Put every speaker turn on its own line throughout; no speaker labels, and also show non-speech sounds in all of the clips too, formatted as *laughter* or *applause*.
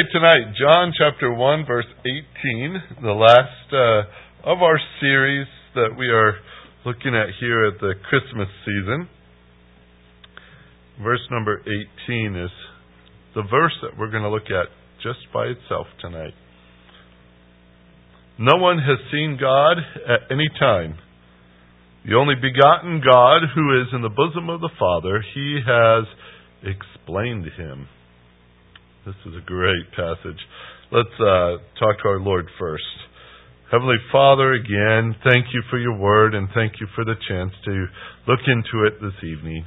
Okay, tonight, John chapter 1, verse 18, the last uh, of our series that we are looking at here at the Christmas season. Verse number 18 is the verse that we're going to look at just by itself tonight. No one has seen God at any time. The only begotten God who is in the bosom of the Father, he has explained him. This is a great passage. Let's uh, talk to our Lord first. Heavenly Father, again, thank you for your word and thank you for the chance to look into it this evening.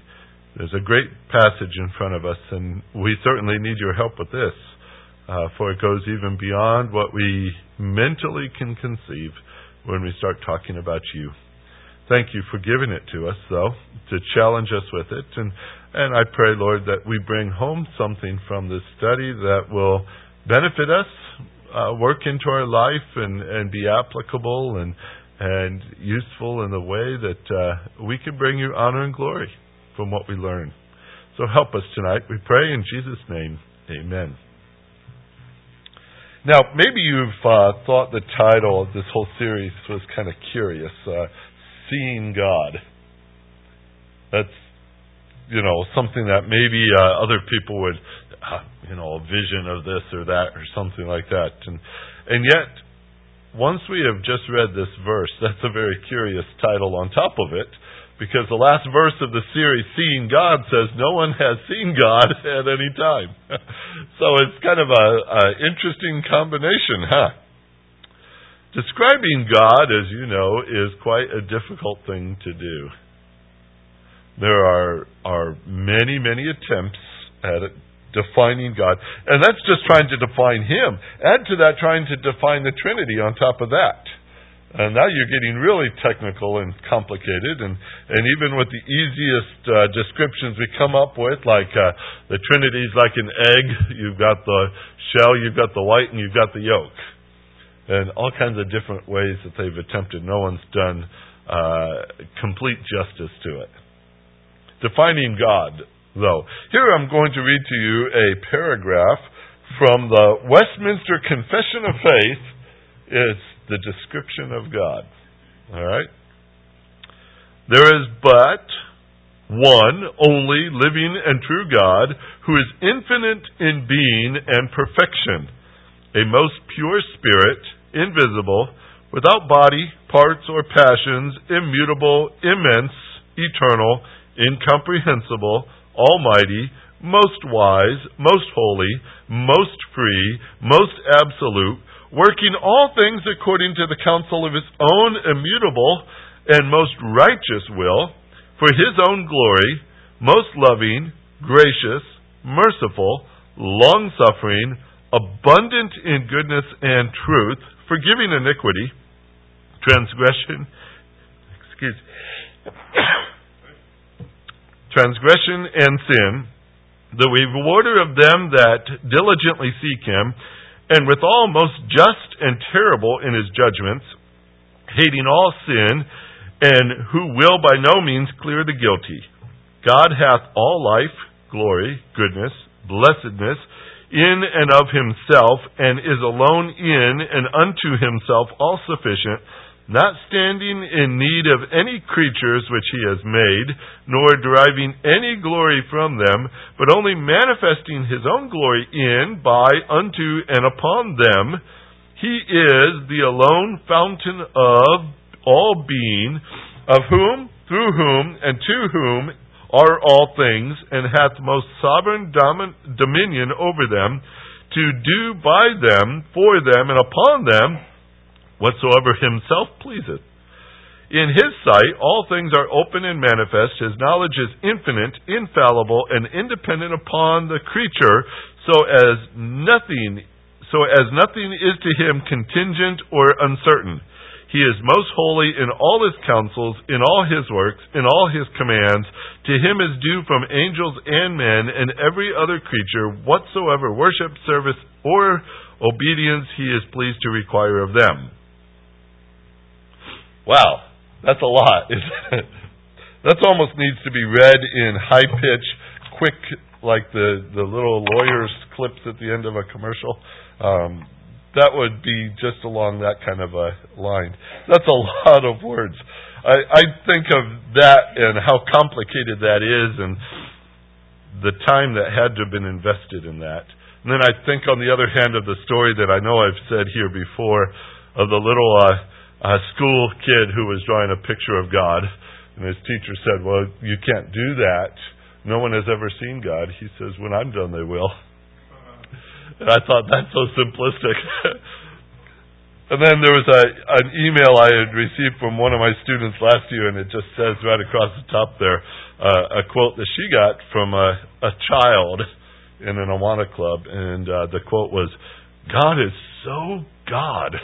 There's a great passage in front of us, and we certainly need your help with this, uh, for it goes even beyond what we mentally can conceive when we start talking about you. Thank you for giving it to us, though, to challenge us with it. And, and I pray, Lord, that we bring home something from this study that will benefit us, uh, work into our life, and, and be applicable and, and useful in the way that uh, we can bring you honor and glory from what we learn. So help us tonight, we pray in Jesus' name. Amen. Now, maybe you've uh, thought the title of this whole series was kind of curious. Uh, seeing God. That's, you know, something that maybe uh, other people would, uh, you know, a vision of this or that or something like that. And, and yet, once we have just read this verse, that's a very curious title on top of it, because the last verse of the series, Seeing God, says no one has seen God *laughs* at any time. *laughs* so it's kind of a, a interesting combination, huh? Describing God, as you know, is quite a difficult thing to do. There are, are many, many attempts at defining God, and that's just trying to define Him. Add to that trying to define the Trinity on top of that. And now you're getting really technical and complicated, and, and even with the easiest uh, descriptions we come up with, like uh, the Trinity's like an egg, you've got the shell, you've got the white, and you've got the yolk and all kinds of different ways that they've attempted. No one's done uh, complete justice to it. Defining God, though. Here I'm going to read to you a paragraph from the Westminster Confession of Faith. It's the description of God. All right? There is but one only living and true God who is infinite in being and perfection a most pure spirit, invisible, without body, parts, or passions, immutable, immense, eternal, incomprehensible, almighty, most wise, most holy, most free, most absolute, working all things according to the counsel of his own immutable and most righteous will, for his own glory, most loving, gracious, merciful, long suffering, abundant in goodness and truth, forgiving iniquity, transgression, excuse, *coughs* transgression and sin, the rewarder of them that diligently seek him, and withal most just and terrible in his judgments, hating all sin, and who will by no means clear the guilty. God hath all life, glory, goodness, blessedness, in and of himself, and is alone in and unto himself all sufficient, not standing in need of any creatures which he has made, nor deriving any glory from them, but only manifesting his own glory in, by, unto, and upon them. He is the alone fountain of all being, of whom, through whom, and to whom are all things, and hath most sovereign domin- dominion over them, to do by them, for them, and upon them whatsoever himself pleaseth. In his sight all things are open and manifest. His knowledge is infinite, infallible, and independent upon the creature, so as nothing so as nothing is to him contingent or uncertain. He is most holy in all his counsels, in all his works, in all his commands. To him is due from angels and men and every other creature whatsoever worship, service, or obedience he is pleased to require of them. Wow, that's a lot, *laughs* that almost needs to be read in high pitch, quick, like the the little lawyers clips at the end of a commercial. Um, that would be just along that kind of a line. That's a lot of words. I, I think of that and how complicated that is, and the time that had to have been invested in that. And then I think, on the other hand, of the story that I know I've said here before of the little uh, uh, school kid who was drawing a picture of God, and his teacher said, "Well, you can't do that. No one has ever seen God." He says, "When I'm done, they will." And I thought that's so simplistic. *laughs* and then there was a an email I had received from one of my students last year, and it just says right across the top there uh, a quote that she got from a, a child in an Awana club, and uh, the quote was, "God is so God." *laughs*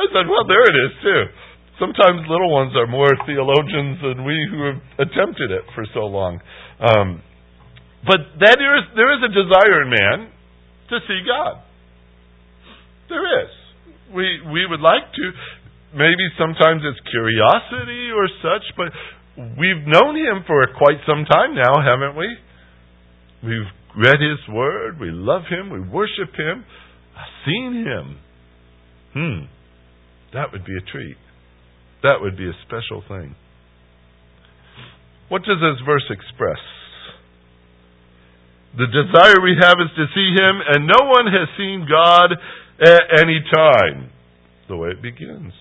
I said, "Well, there it is too." Sometimes little ones are more theologians than we who have attempted it for so long. Um, but that there is, there is a desire in man to see God. There is. We, we would like to. Maybe sometimes it's curiosity or such, but we've known Him for quite some time now, haven't we? We've read His Word. We love Him. We worship Him. I've seen Him. Hmm. That would be a treat. That would be a special thing. What does this verse express? The desire we have is to see Him, and no one has seen God at any time. The way it begins.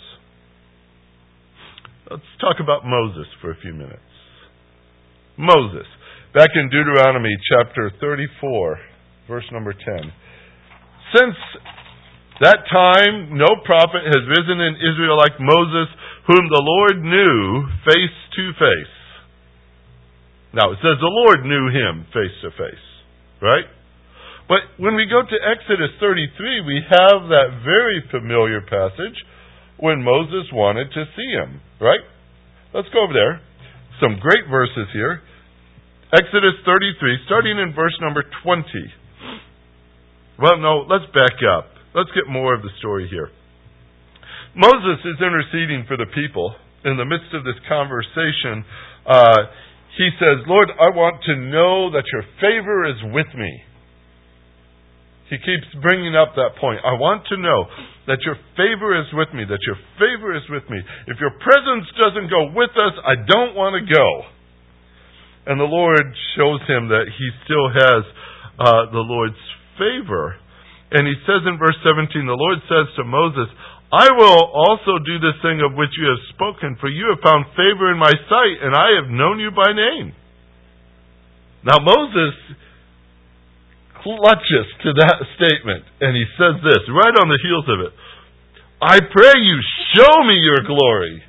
Let's talk about Moses for a few minutes. Moses. Back in Deuteronomy chapter 34, verse number 10. Since that time, no prophet has risen in Israel like Moses, whom the Lord knew face to face. Now, it says the Lord knew him face to face. Right? But when we go to Exodus 33, we have that very familiar passage when Moses wanted to see him. Right? Let's go over there. Some great verses here. Exodus 33, starting in verse number 20. Well, no, let's back up. Let's get more of the story here. Moses is interceding for the people. In the midst of this conversation, uh, he says, Lord, I want to know that your favor is with me. He keeps bringing up that point. I want to know that your favor is with me, that your favor is with me. If your presence doesn't go with us, I don't want to go. And the Lord shows him that he still has uh, the Lord's favor. And he says in verse 17, the Lord says to Moses, I will also do this thing of which you have spoken, for you have found favor in my sight, and I have known you by name. Now Moses clutches to that statement, and he says this, right on the heels of it. I pray you, show me your glory.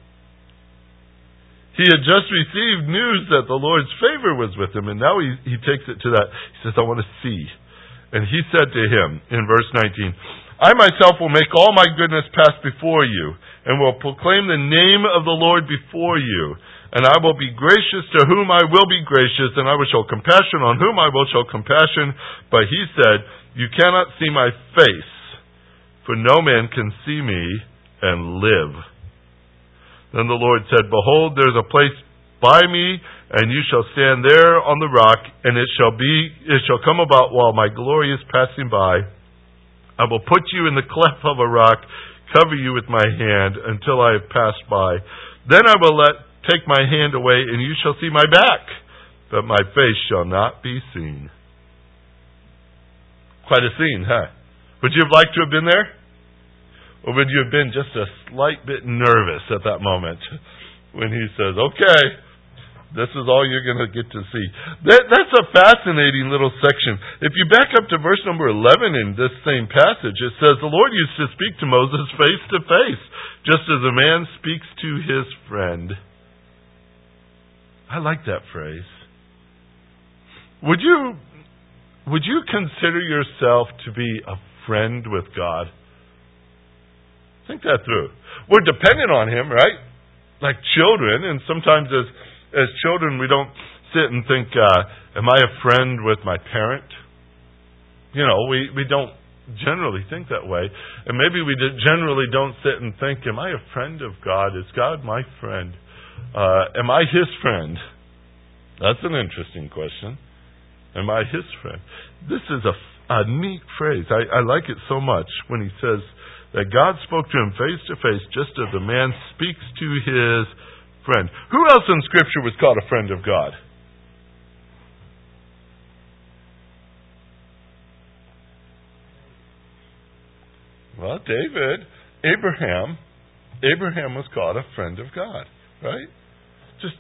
He had just received news that the Lord's favor was with him, and now he, he takes it to that. He says, I want to see. And he said to him in verse 19, I myself will make all my goodness pass before you, and will proclaim the name of the Lord before you. And I will be gracious to whom I will be gracious, and I will show compassion on whom I will show compassion. But he said, You cannot see my face, for no man can see me and live. Then the Lord said, Behold, there is a place by me, and you shall stand there on the rock, and it shall be, it shall come about while my glory is passing by I will put you in the cleft of a rock, cover you with my hand until I have passed by. Then I will let take my hand away, and you shall see my back, but my face shall not be seen. Quite a scene, huh? Would you have liked to have been there? Or would you have been just a slight bit nervous at that moment when he says, Okay, this is all you're going to get to see. That, that's a fascinating little section. If you back up to verse number 11 in this same passage, it says, The Lord used to speak to Moses face to face, just as a man speaks to his friend. I like that phrase. Would you, would you consider yourself to be a friend with God? Think that through. We're dependent on Him, right? Like children, and sometimes as as children, we don't sit and think, uh, am I a friend with my parent? You know, we, we don't generally think that way. And maybe we generally don't sit and think, am I a friend of God? Is God my friend? Uh, am I his friend? That's an interesting question. Am I his friend? This is a, a neat phrase. I, I like it so much when he says that God spoke to him face to face just as a man speaks to his friend. Who else in Scripture was called a friend of God? Well, David, Abraham, Abraham was called a friend of God, right? Just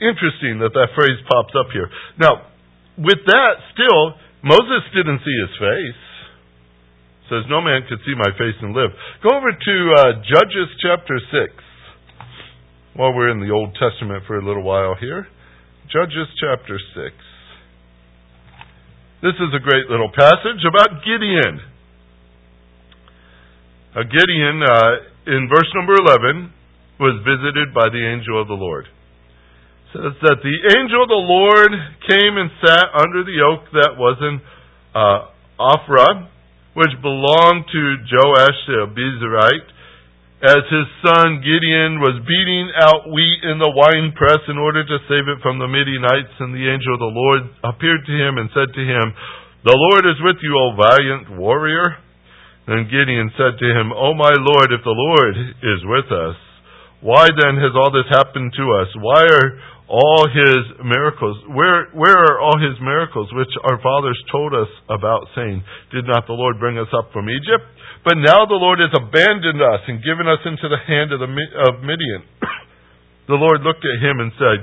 interesting that that phrase pops up here. Now, with that, still, Moses didn't see his face. Says, No man could see my face and live. Go over to uh, Judges chapter 6 while we're in the Old Testament for a little while here. Judges chapter 6. This is a great little passage about Gideon. Uh, Gideon, uh, in verse number 11, was visited by the angel of the Lord. It says that the angel of the Lord came and sat under the oak that was in uh, Ophrah, which belonged to Joash the Abiezrite, as his son Gideon was beating out wheat in the winepress in order to save it from the Midianites, and the angel of the Lord appeared to him and said to him, The Lord is with you, O valiant warrior. Then Gideon said to him, O my Lord, if the Lord is with us, why then has all this happened to us? Why are all his miracles, where, where are all his miracles which our fathers told us about, saying, Did not the Lord bring us up from Egypt? But now the Lord has abandoned us and given us into the hand of, the, of Midian. *coughs* the Lord looked at him and said,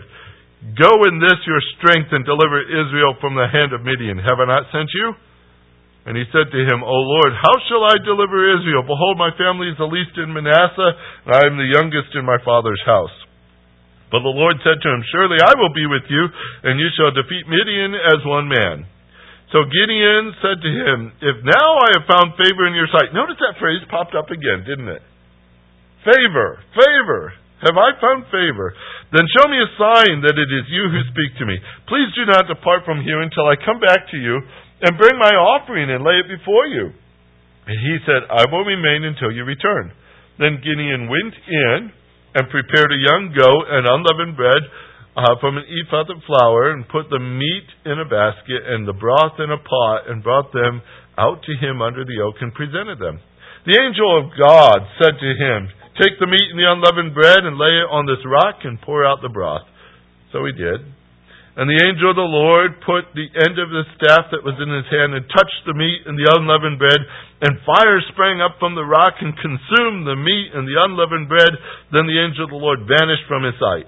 Go in this your strength and deliver Israel from the hand of Midian. Have I not sent you? And he said to him, O Lord, how shall I deliver Israel? Behold, my family is the least in Manasseh, and I am the youngest in my father's house. But the Lord said to him, Surely I will be with you, and you shall defeat Midian as one man. So Gideon said to him, If now I have found favor in your sight. Notice that phrase popped up again, didn't it? Favor, favor. Have I found favor? Then show me a sign that it is you who speak to me. Please do not depart from here until I come back to you and bring my offering and lay it before you. And he said, I will remain until you return. Then Gideon went in and prepared a young goat and unleavened bread uh, from an ephah of flour and put the meat in a basket and the broth in a pot and brought them out to him under the oak and presented them. The angel of God said to him, Take the meat and the unleavened bread and lay it on this rock and pour out the broth. So he did. And the angel of the Lord put the end of the staff that was in his hand and touched the meat and the unleavened bread, and fire sprang up from the rock and consumed the meat and the unleavened bread. Then the angel of the Lord vanished from his sight.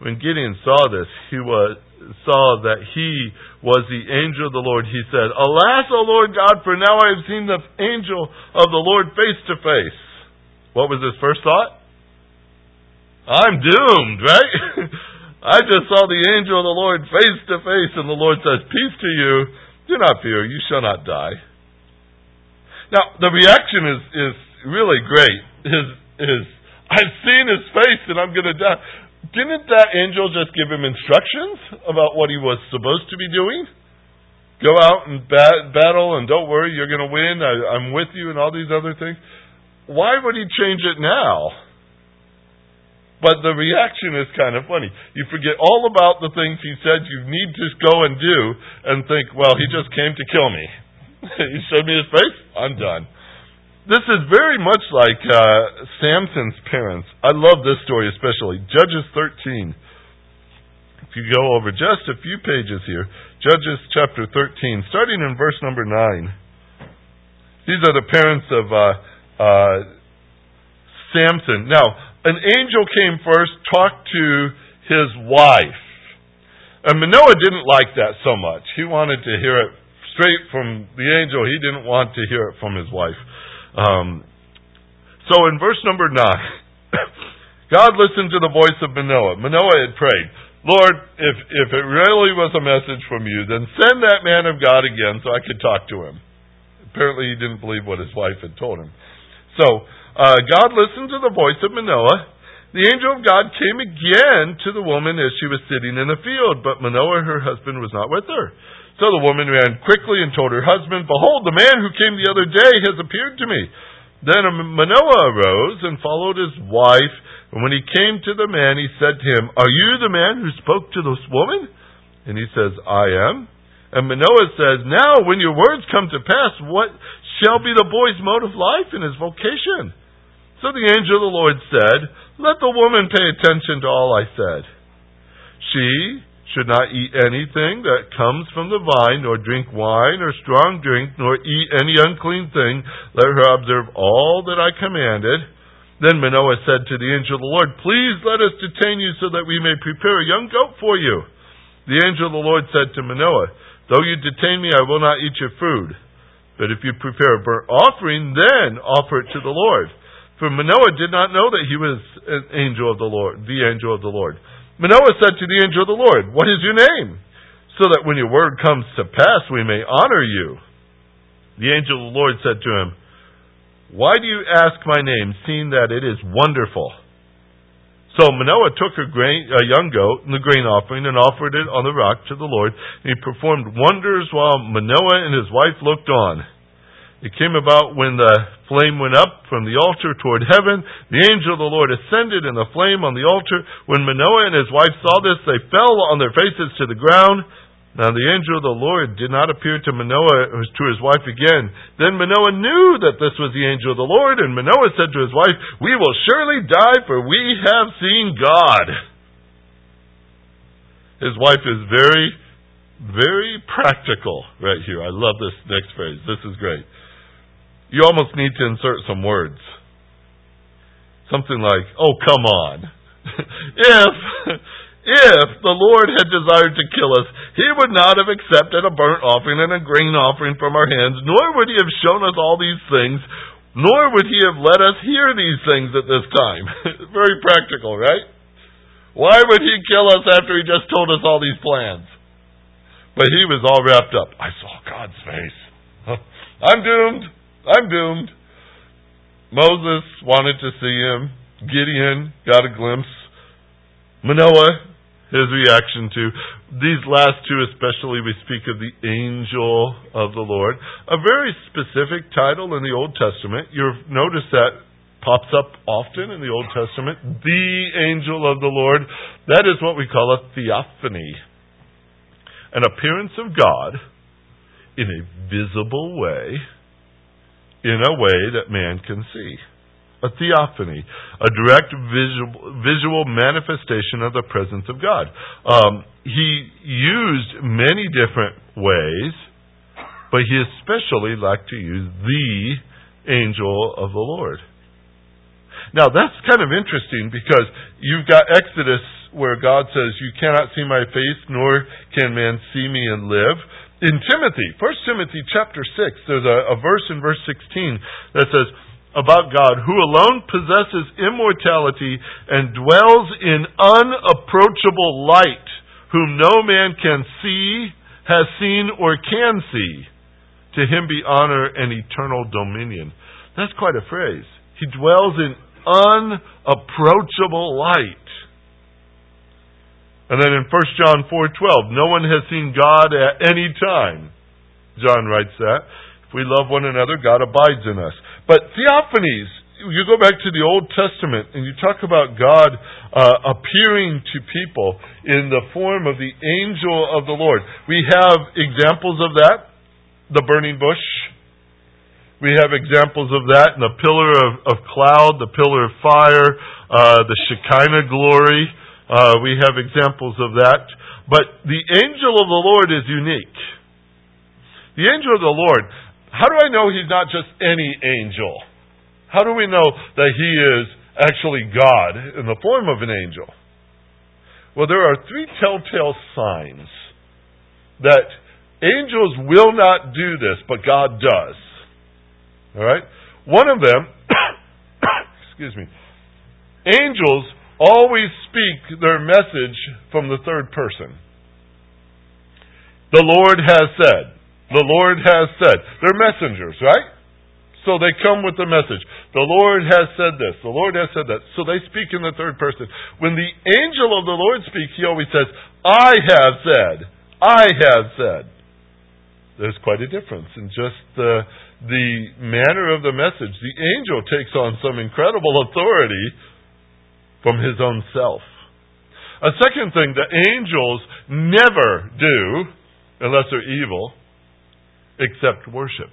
When Gideon saw this, he was, saw that he was the angel of the Lord. He said, Alas, O Lord God, for now I have seen the angel of the Lord face to face. What was his first thought? I'm doomed, *laughs* right? I just saw the angel of the Lord face to face, and the Lord says, Peace to you. Do not fear, you shall not die. Now, the reaction is, is really great. His, his, I've seen his face and I'm going to die. Didn't that angel just give him instructions about what he was supposed to be doing? Go out and bat- battle, and don't worry, you're going to win. I, I'm with you, and all these other things. Why would he change it now? But the reaction is kind of funny. You forget all about the things he said you need to go and do, and think, well, he just came to kill me. *laughs* he showed me his face. I'm done. This is very much like uh, Samson's parents. I love this story especially. Judges 13. If you go over just a few pages here, Judges chapter 13, starting in verse number 9. These are the parents of uh, uh, Samson. Now, an angel came first, talked to his wife. And Manoah didn't like that so much. He wanted to hear it straight from the angel. He didn't want to hear it from his wife. Um, so in verse number 9, *coughs* God listened to the voice of Manoah. Manoah had prayed, Lord, if, if it really was a message from you, then send that man of God again so I could talk to him. Apparently, he didn't believe what his wife had told him. So, uh, God listened to the voice of Manoah. The angel of God came again to the woman as she was sitting in the field, but Manoah, her husband, was not with her. So the woman ran quickly and told her husband, Behold, the man who came the other day has appeared to me. Then Manoah arose and followed his wife And when he came to the man, he said to him, Are you the man who spoke to this woman? And he says, I am. And Manoah says, Now, when your words come to pass, what shall be the boy's mode of life and his vocation? So the angel of the Lord said, Let the woman pay attention to all I said. She should not eat anything that comes from the vine, nor drink wine or strong drink, nor eat any unclean thing. Let her observe all that I commanded. Then Manoah said to the angel of the Lord, Please let us detain you so that we may prepare a young goat for you. The angel of the Lord said to Manoah, Though you detain me, I will not eat your food. But if you prepare a burnt offering, then offer it to the Lord. For Manoah did not know that he was an angel of the Lord, the angel of the Lord. Manoah said to the angel of the Lord, What is your name? So that when your word comes to pass, we may honor you. The angel of the Lord said to him, Why do you ask my name, seeing that it is wonderful? So Manoah took a, grain, a young goat and the grain offering and offered it on the rock to the Lord. And he performed wonders while Manoah and his wife looked on. It came about when the flame went up from the altar toward heaven. The angel of the Lord ascended in the flame on the altar. When Manoah and his wife saw this, they fell on their faces to the ground. Now the angel of the Lord did not appear to Manoah or to his wife again. Then Manoah knew that this was the angel of the Lord, and Manoah said to his wife, We will surely die, for we have seen God. His wife is very, very practical right here. I love this next phrase. This is great. You almost need to insert some words. Something like, Oh, come on. *laughs* if if the Lord had desired to kill us, he would not have accepted a burnt offering and a grain offering from our hands, nor would he have shown us all these things, nor would he have let us hear these things at this time. *laughs* Very practical, right? Why would he kill us after he just told us all these plans? But he was all wrapped up. I saw God's face. *laughs* I'm doomed. I'm doomed. Moses wanted to see him. Gideon got a glimpse. Manoah his reaction to these last two, especially, we speak of the angel of the Lord. A very specific title in the Old Testament. You've noticed that pops up often in the Old Testament. The angel of the Lord. That is what we call a theophany. An appearance of God in a visible way, in a way that man can see a theophany, a direct visual, visual manifestation of the presence of God. Um, he used many different ways, but he especially liked to use the angel of the Lord. Now that's kind of interesting because you've got Exodus where God says, You cannot see my face, nor can man see me and live. In Timothy, 1 Timothy chapter 6, there's a, a verse in verse 16 that says, about God, who alone possesses immortality and dwells in unapproachable light, whom no man can see, has seen, or can see. To him be honor and eternal dominion. That's quite a phrase. He dwells in unapproachable light. And then in 1 John 4:12, no one has seen God at any time. John writes that. If we love one another, God abides in us. But theophanies, you go back to the Old Testament and you talk about God uh, appearing to people in the form of the angel of the Lord. We have examples of that. The burning bush. We have examples of that in the pillar of, of cloud, the pillar of fire, uh, the Shekinah glory. Uh, we have examples of that. But the angel of the Lord is unique. The angel of the Lord, how do I know he's not just any angel? How do we know that he is actually God in the form of an angel? Well, there are three telltale signs that angels will not do this, but God does. All right? One of them, *coughs* excuse me, angels always speak their message from the third person. The Lord has said. The Lord has said. They're messengers, right? So they come with the message. The Lord has said this. The Lord has said that. So they speak in the third person. When the angel of the Lord speaks, he always says, I have said. I have said. There's quite a difference in just the, the manner of the message. The angel takes on some incredible authority from his own self. A second thing that angels never do, unless they're evil, except worship.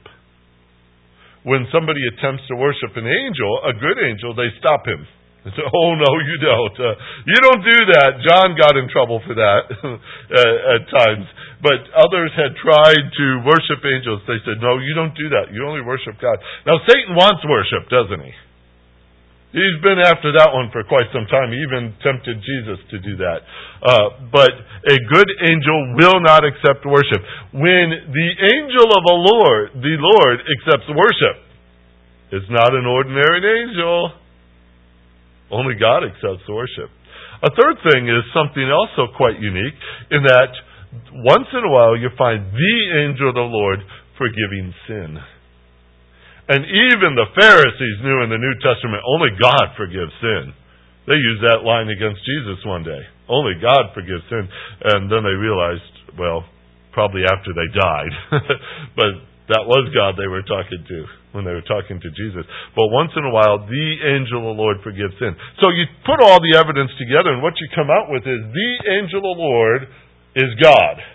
When somebody attempts to worship an angel, a good angel, they stop him. They say, oh, no, you don't. Uh, you don't do that. John got in trouble for that *laughs* uh, at times. But others had tried to worship angels. They said, no, you don't do that. You only worship God. Now, Satan wants worship, doesn't he? He's been after that one for quite some time. He even tempted Jesus to do that. Uh, but a good angel will not accept worship. When the angel of the Lord, the Lord, accepts worship, it's not an ordinary angel. Only God accepts worship. A third thing is something also quite unique in that once in a while you find the angel of the Lord forgiving sin. And even the Pharisees knew in the New Testament only God forgives sin. They used that line against Jesus one day. Only God forgives sin. And then they realized, well, probably after they died, *laughs* but that was God they were talking to when they were talking to Jesus. But once in a while, the angel of the Lord forgives sin. So you put all the evidence together, and what you come out with is the angel of the Lord is God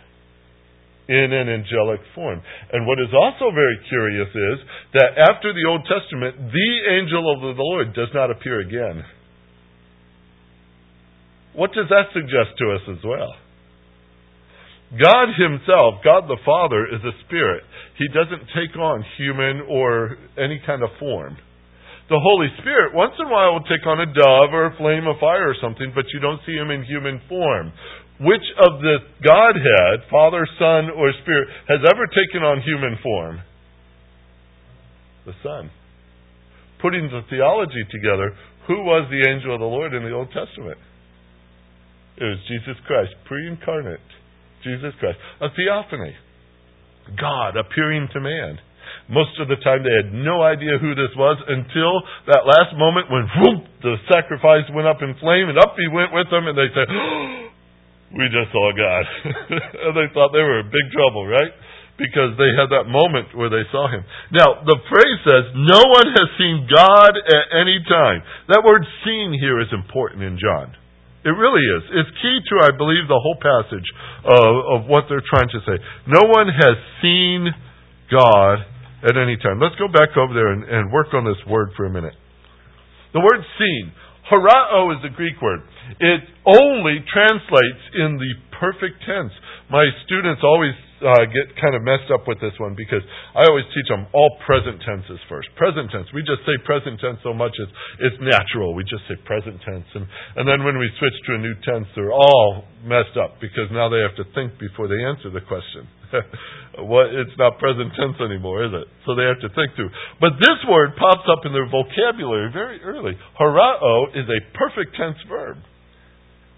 in an angelic form. And what is also very curious is that after the Old Testament, the angel of the Lord does not appear again. What does that suggest to us as well? God Himself, God the Father, is a spirit. He doesn't take on human or any kind of form. The Holy Spirit, once in a while, will take on a dove or a flame of fire or something, but you don't see Him in human form which of the Godhead, Father, Son, or Spirit, has ever taken on human form? The Son. Putting the theology together, who was the angel of the Lord in the Old Testament? It was Jesus Christ, pre incarnate. Jesus Christ. A theophany. God appearing to man. Most of the time they had no idea who this was until that last moment when whoop, the sacrifice went up in flame and up he went with them and they said, *gasps* oh, we just saw God. *laughs* and they thought they were in big trouble, right? Because they had that moment where they saw Him. Now, the phrase says, no one has seen God at any time. That word seen here is important in John. It really is. It's key to, I believe, the whole passage of, of what they're trying to say. No one has seen God at any time. Let's go back over there and, and work on this word for a minute. The word seen. Horao is the Greek word. It only translates in the perfect tense. My students always uh, get kind of messed up with this one because I always teach them all present tenses first. Present tense. We just say present tense so much it's it's natural. We just say present tense, and and then when we switch to a new tense, they're all messed up because now they have to think before they answer the question. *laughs* what it's not present tense anymore, is it? So they have to think through. But this word pops up in their vocabulary very early. Horao is a perfect tense verb.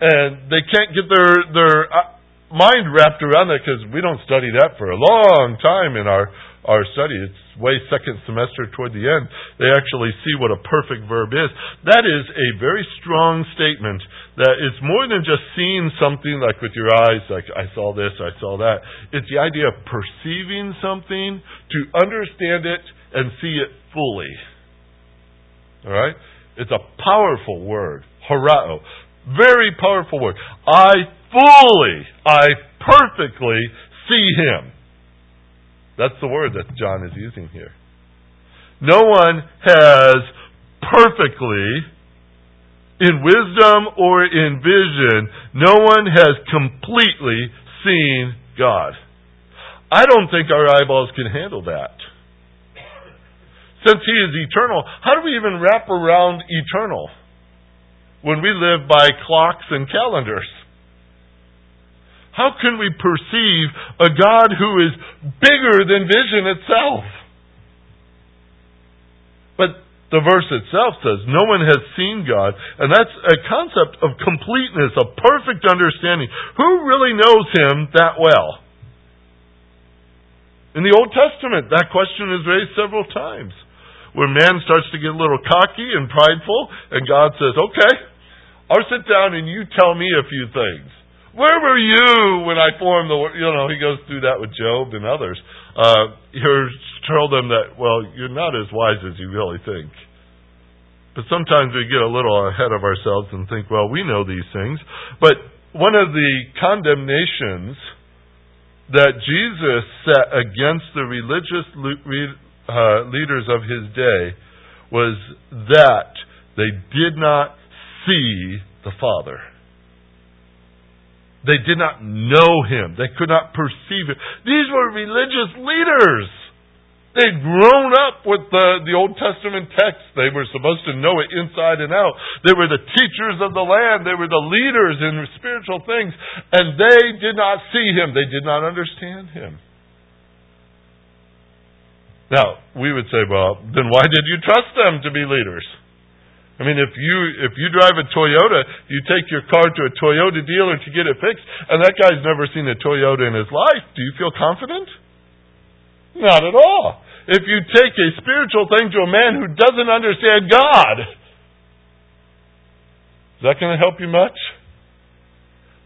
And they can't get their their uh, mind wrapped around that because we don't study that for a long time in our our study. It's way second semester toward the end. They actually see what a perfect verb is. That is a very strong statement that it's more than just seeing something like with your eyes, like I saw this, I saw that. It's the idea of perceiving something, to understand it and see it fully. All right? It's a powerful word. Horao. Very powerful word. I fully, I perfectly see him. That's the word that John is using here. No one has perfectly in wisdom or in vision, no one has completely seen God. I don't think our eyeballs can handle that. Since He is eternal, how do we even wrap around eternal when we live by clocks and calendars? How can we perceive a God who is bigger than vision itself? But the verse itself says, No one has seen God. And that's a concept of completeness, a perfect understanding. Who really knows Him that well? In the Old Testament, that question is raised several times. Where man starts to get a little cocky and prideful, and God says, Okay, I'll sit down and you tell me a few things. Where were you when I formed the world? You know, he goes through that with Job and others. Uh, he told them that, well, you're not as wise as you really think. But sometimes we get a little ahead of ourselves and think, well, we know these things. But one of the condemnations that Jesus set against the religious uh, leaders of his day was that they did not see the Father. They did not know him. They could not perceive him. These were religious leaders. They'd grown up with the, the Old Testament text. They were supposed to know it inside and out. They were the teachers of the land. They were the leaders in spiritual things. And they did not see him. They did not understand him. Now, we would say, well, then why did you trust them to be leaders? I mean, if you if you drive a Toyota, you take your car to a Toyota dealer to get it fixed, and that guy's never seen a Toyota in his life. Do you feel confident? Not at all. If you take a spiritual thing to a man who doesn't understand God, is that going to help you much?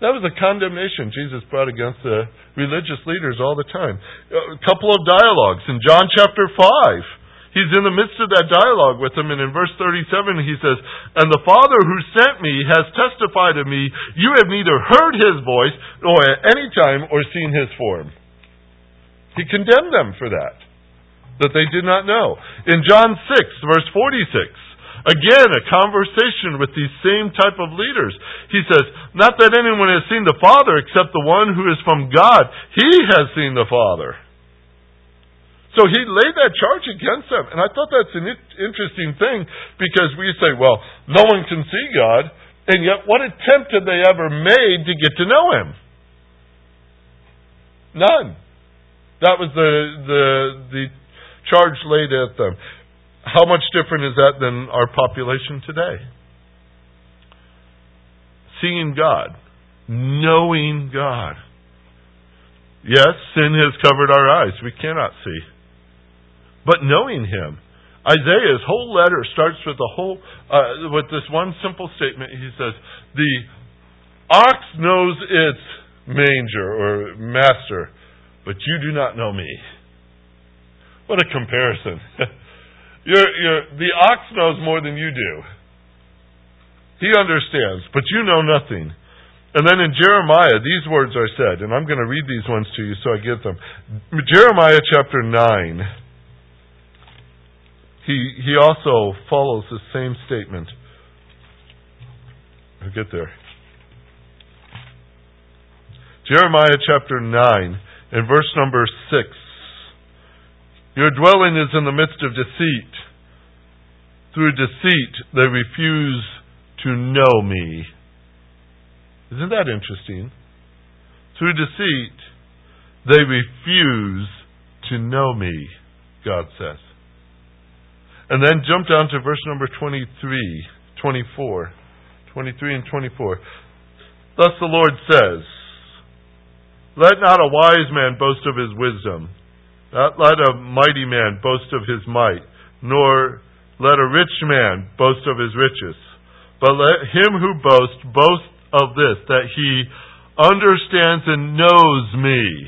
That was a condemnation Jesus brought against the religious leaders all the time. A couple of dialogues in John chapter 5. He's in the midst of that dialogue with him, and in verse 37 he says, And the Father who sent me has testified of me, you have neither heard his voice, nor at any time, or seen his form. He condemned them for that, that they did not know. In John 6, verse 46, again, a conversation with these same type of leaders. He says, Not that anyone has seen the Father except the one who is from God. He has seen the Father. So he laid that charge against them. And I thought that's an interesting thing because we say, well, no one can see God. And yet, what attempt have they ever made to get to know Him? None. That was the, the, the charge laid at them. How much different is that than our population today? Seeing God, knowing God. Yes, sin has covered our eyes. We cannot see. But knowing Him. Isaiah's whole letter starts with a whole uh, with this one simple statement. He says, "The ox knows its manger or master, but you do not know me. What a comparison. *laughs* you're, you're, the ox knows more than you do. He understands, but you know nothing. And then in Jeremiah, these words are said, and I'm going to read these ones to you so I get them. Jeremiah chapter 9. He, he also follows the same statement. I'll get there. Jeremiah chapter 9 in verse number 6. Your dwelling is in the midst of deceit. Through deceit, they refuse to know me. Isn't that interesting? Through deceit, they refuse to know me, God says. And then jump down to verse number 23, 24. 23 and 24. Thus the Lord says, let not a wise man boast of his wisdom, not let a mighty man boast of his might, nor let a rich man boast of his riches. But let him who boasts boast of this, that he understands and knows me,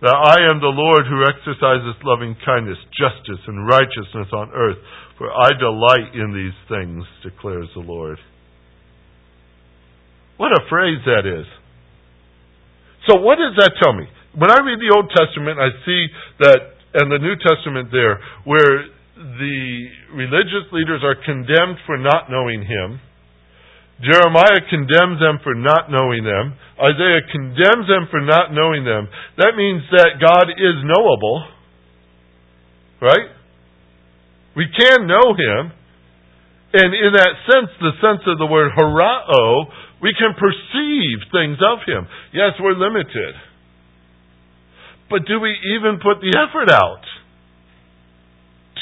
that I am the Lord who exercises loving kindness, justice, and righteousness on earth, for I delight in these things, declares the Lord. What a phrase that is. So what does that tell me? When I read the Old Testament, I see that, and the New Testament there, where the religious leaders are condemned for not knowing Him. Jeremiah condemns them for not knowing them. Isaiah condemns them for not knowing them. That means that God is knowable. Right? We can know Him. And in that sense, the sense of the word horao we can perceive things of Him. Yes, we're limited. But do we even put the effort out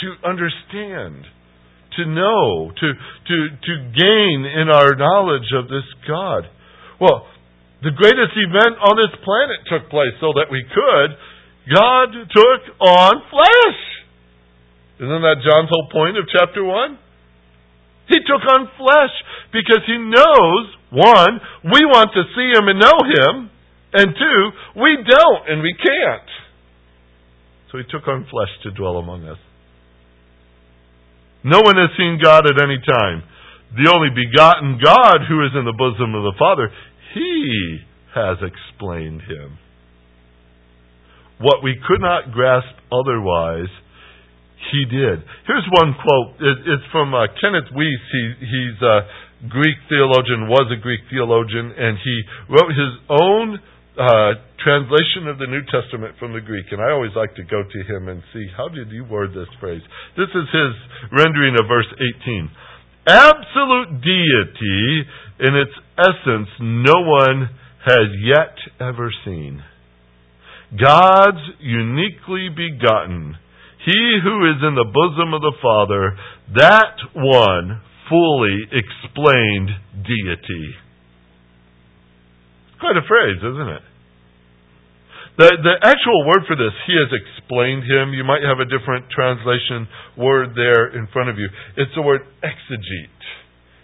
to understand, to know, to, to, to gain in our knowledge of this God? Well, the greatest event on this planet took place so that we could. God took on flesh. Isn't that John's whole point of chapter 1? He took on flesh because he knows, one, we want to see him and know him, and two, we don't and we can't. So he took on flesh to dwell among us. No one has seen God at any time. The only begotten God who is in the bosom of the Father, He has explained Him. What we could not grasp otherwise, He did. Here's one quote. It's from uh, Kenneth Wuest. He, he's a Greek theologian, was a Greek theologian, and he wrote his own uh, translation of the New Testament from the Greek, and I always like to go to him and see how did you word this phrase. This is his rendering of verse 18. Absolute deity in its essence no one has yet ever seen. God's uniquely begotten, he who is in the bosom of the Father, that one fully explained deity. Quite a phrase, isn't it? The, the actual word for this, he has explained him. You might have a different translation word there in front of you. It's the word exegete.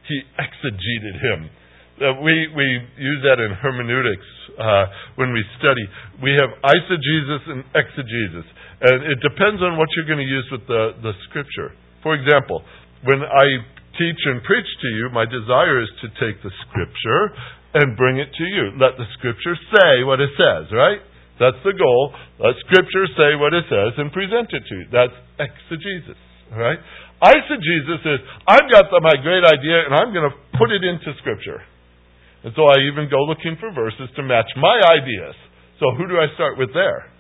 He exegeted him. Uh, we, we use that in hermeneutics uh, when we study. We have eisegesis and exegesis. And it depends on what you're going to use with the, the scripture. For example, when I teach and preach to you, my desire is to take the scripture and bring it to you. Let the scripture say what it says, right? That's the goal. Let Scripture say what it says and present it to you. That's exegesis. Right? Eisegesis is, I've got the, my great idea and I'm going to put it into Scripture. And so I even go looking for verses to match my ideas. So who do I start with there?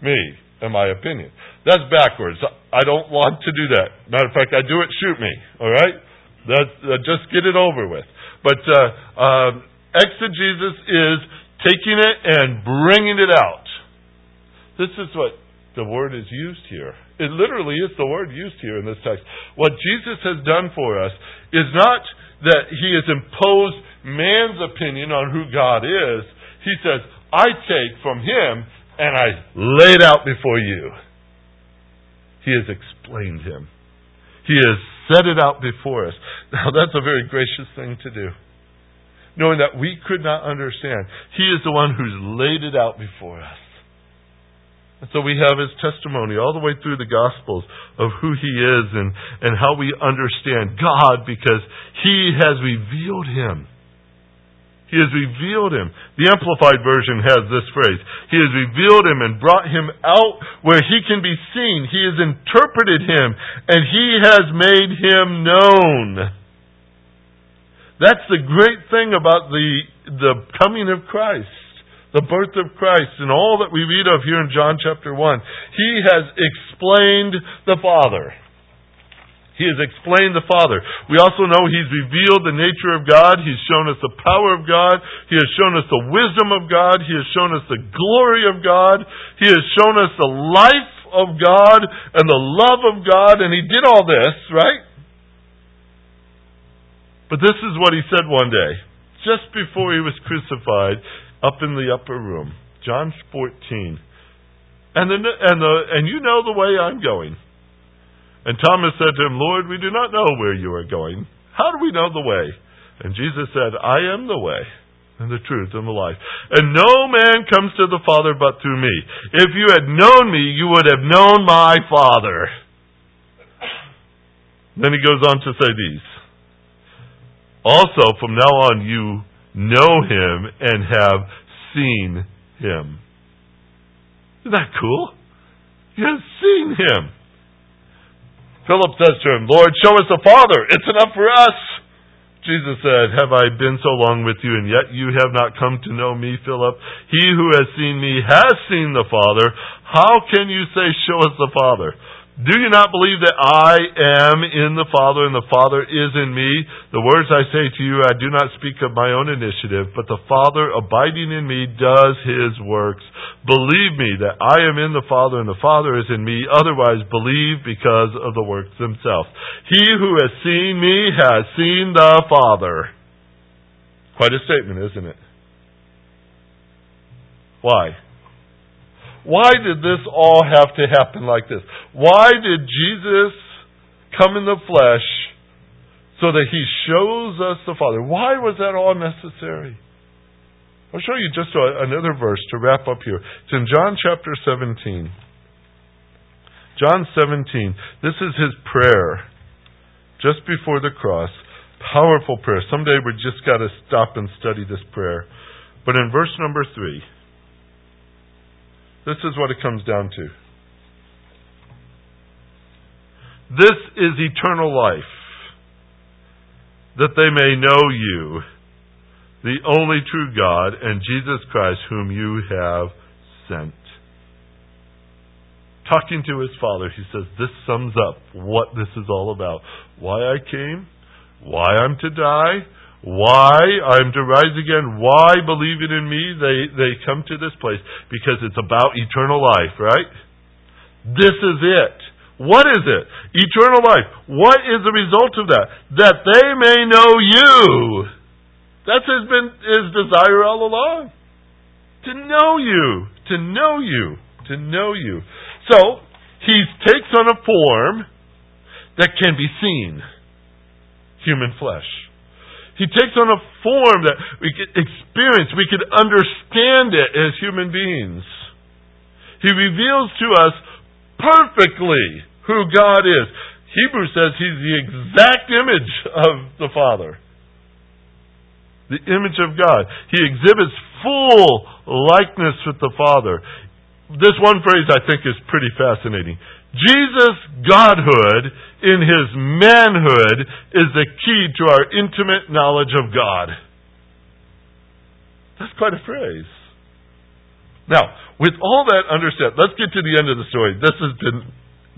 Me and my opinion. That's backwards. I don't want to do that. Matter of fact, I do it, shoot me. All right? That's, uh, just get it over with. But uh, uh, exegesis is taking it and bringing it out. This is what the word is used here. It literally is the word used here in this text. What Jesus has done for us is not that he has imposed man's opinion on who God is. He says, I take from him and I lay it out before you. He has explained him. He has set it out before us. *laughs* Now that's a very gracious thing to do knowing that we could not understand. He is the one who's laid it out before us. And so we have his testimony all the way through the Gospels of who he is and, and how we understand God because he has revealed him. He has revealed him. The Amplified Version has this phrase He has revealed him and brought him out where he can be seen. He has interpreted him and he has made him known. That's the great thing about the, the coming of Christ, the birth of Christ, and all that we read of here in John chapter 1. He has explained the Father. He has explained the Father. We also know He's revealed the nature of God. He's shown us the power of God. He has shown us the wisdom of God. He has shown us the glory of God. He has shown us the life of God and the love of God. And He did all this, right? But this is what he said one day, just before he was crucified, up in the upper room. John 14. And, the, and, the, and you know the way I'm going. And Thomas said to him, Lord, we do not know where you are going. How do we know the way? And Jesus said, I am the way and the truth and the life. And no man comes to the Father but through me. If you had known me, you would have known my Father. Then he goes on to say these. Also, from now on, you know him and have seen him. Isn't that cool? You have seen him. Philip says to him, Lord, show us the Father. It's enough for us. Jesus said, Have I been so long with you, and yet you have not come to know me, Philip? He who has seen me has seen the Father. How can you say, Show us the Father? Do you not believe that I am in the Father and the Father is in me? The words I say to you, I do not speak of my own initiative, but the Father abiding in me does his works. Believe me that I am in the Father and the Father is in me. Otherwise, believe because of the works themselves. He who has seen me has seen the Father. Quite a statement, isn't it? Why? Why did this all have to happen like this? Why did Jesus come in the flesh so that he shows us the Father? Why was that all necessary? I'll show you just a, another verse to wrap up here. It's in John chapter 17. John 17. This is his prayer just before the cross. Powerful prayer. Someday we just got to stop and study this prayer. But in verse number 3, this is what it comes down to. This is eternal life, that they may know you, the only true God, and Jesus Christ, whom you have sent. Talking to his Father, he says, This sums up what this is all about. Why I came, why I'm to die, why I'm to rise again, why believing in me they, they come to this place. Because it's about eternal life, right? This is it. What is it? Eternal life. What is the result of that? That they may know you. That's has been his desire all along. To know you. To know you. To know you. So, he takes on a form that can be seen. Human flesh. He takes on a form that we could experience, we could understand it as human beings. He reveals to us perfectly who God is. Hebrews says he's the exact image of the Father. The image of God. He exhibits full likeness with the Father. This one phrase I think is pretty fascinating. Jesus' Godhood in his manhood is the key to our intimate knowledge of God. That's quite a phrase. Now, with all that understood, let's get to the end of the story. This has been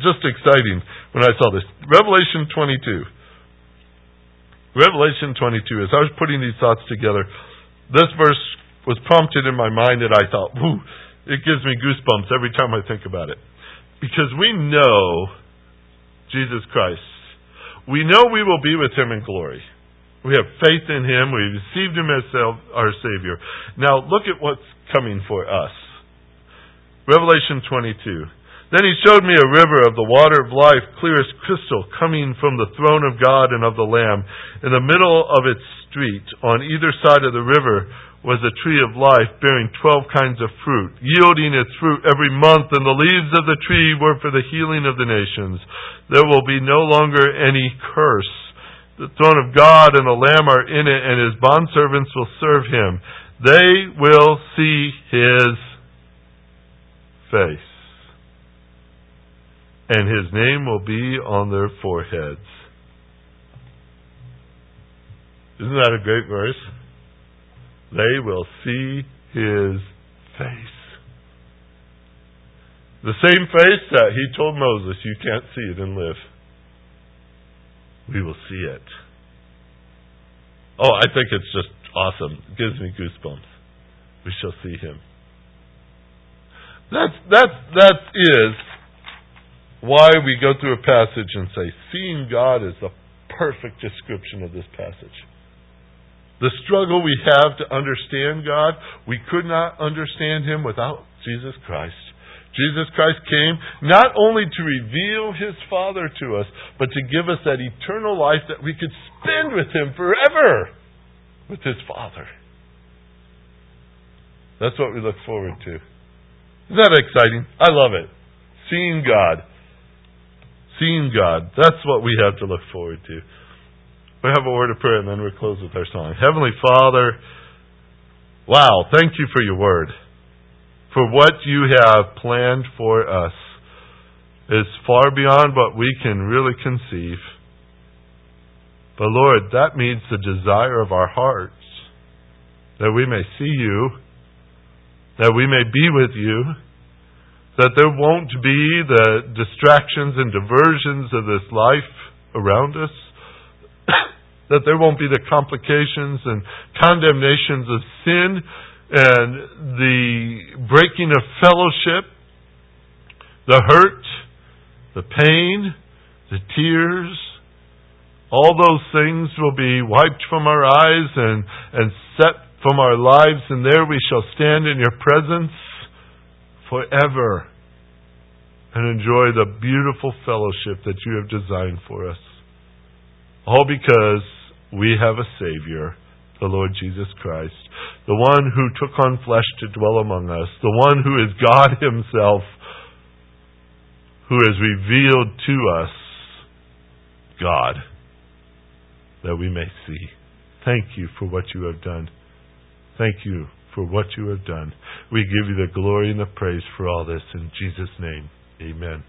just exciting when I saw this. Revelation 22. Revelation 22. As I was putting these thoughts together, this verse was prompted in my mind and I thought, whoo, it gives me goosebumps every time I think about it. Because we know Jesus Christ. We know we will be with Him in glory. We have faith in Him. We received Him as our Savior. Now look at what's coming for us. Revelation 22. Then he showed me a river of the water of life, clear as crystal, coming from the throne of God and of the Lamb. In the middle of its street, on either side of the river, was a tree of life bearing twelve kinds of fruit, yielding its fruit every month, and the leaves of the tree were for the healing of the nations. There will be no longer any curse. The throne of God and the Lamb are in it, and his bondservants will serve him. They will see his face and his name will be on their foreheads. Isn't that a great verse? They will see his face. The same face that he told Moses, you can't see it and live. We will see it. Oh, I think it's just awesome. It gives me goosebumps. We shall see him. That's that's that is why we go through a passage and say, seeing God is the perfect description of this passage. The struggle we have to understand God, we could not understand Him without Jesus Christ. Jesus Christ came not only to reveal His Father to us, but to give us that eternal life that we could spend with Him forever with His Father. That's what we look forward to. Isn't that exciting? I love it. Seeing God seeing God. That's what we have to look forward to. We have a word of prayer and then we'll close with our song. Heavenly Father, wow, thank you for your word. For what you have planned for us is far beyond what we can really conceive. But Lord, that means the desire of our hearts that we may see you, that we may be with you, that there won't be the distractions and diversions of this life around us, that there won't be the complications and condemnations of sin and the breaking of fellowship, the hurt, the pain, the tears, all those things will be wiped from our eyes and, and set from our lives, and there we shall stand in your presence forever and enjoy the beautiful fellowship that you have designed for us. All because we have a Savior, the Lord Jesus Christ, the one who took on flesh to dwell among us, the one who is God *laughs* Himself, who has revealed to us God that we may see. Thank you for what you have done. Thank you for what you have done. We give you the glory and the praise for all this in Jesus' name. Amen.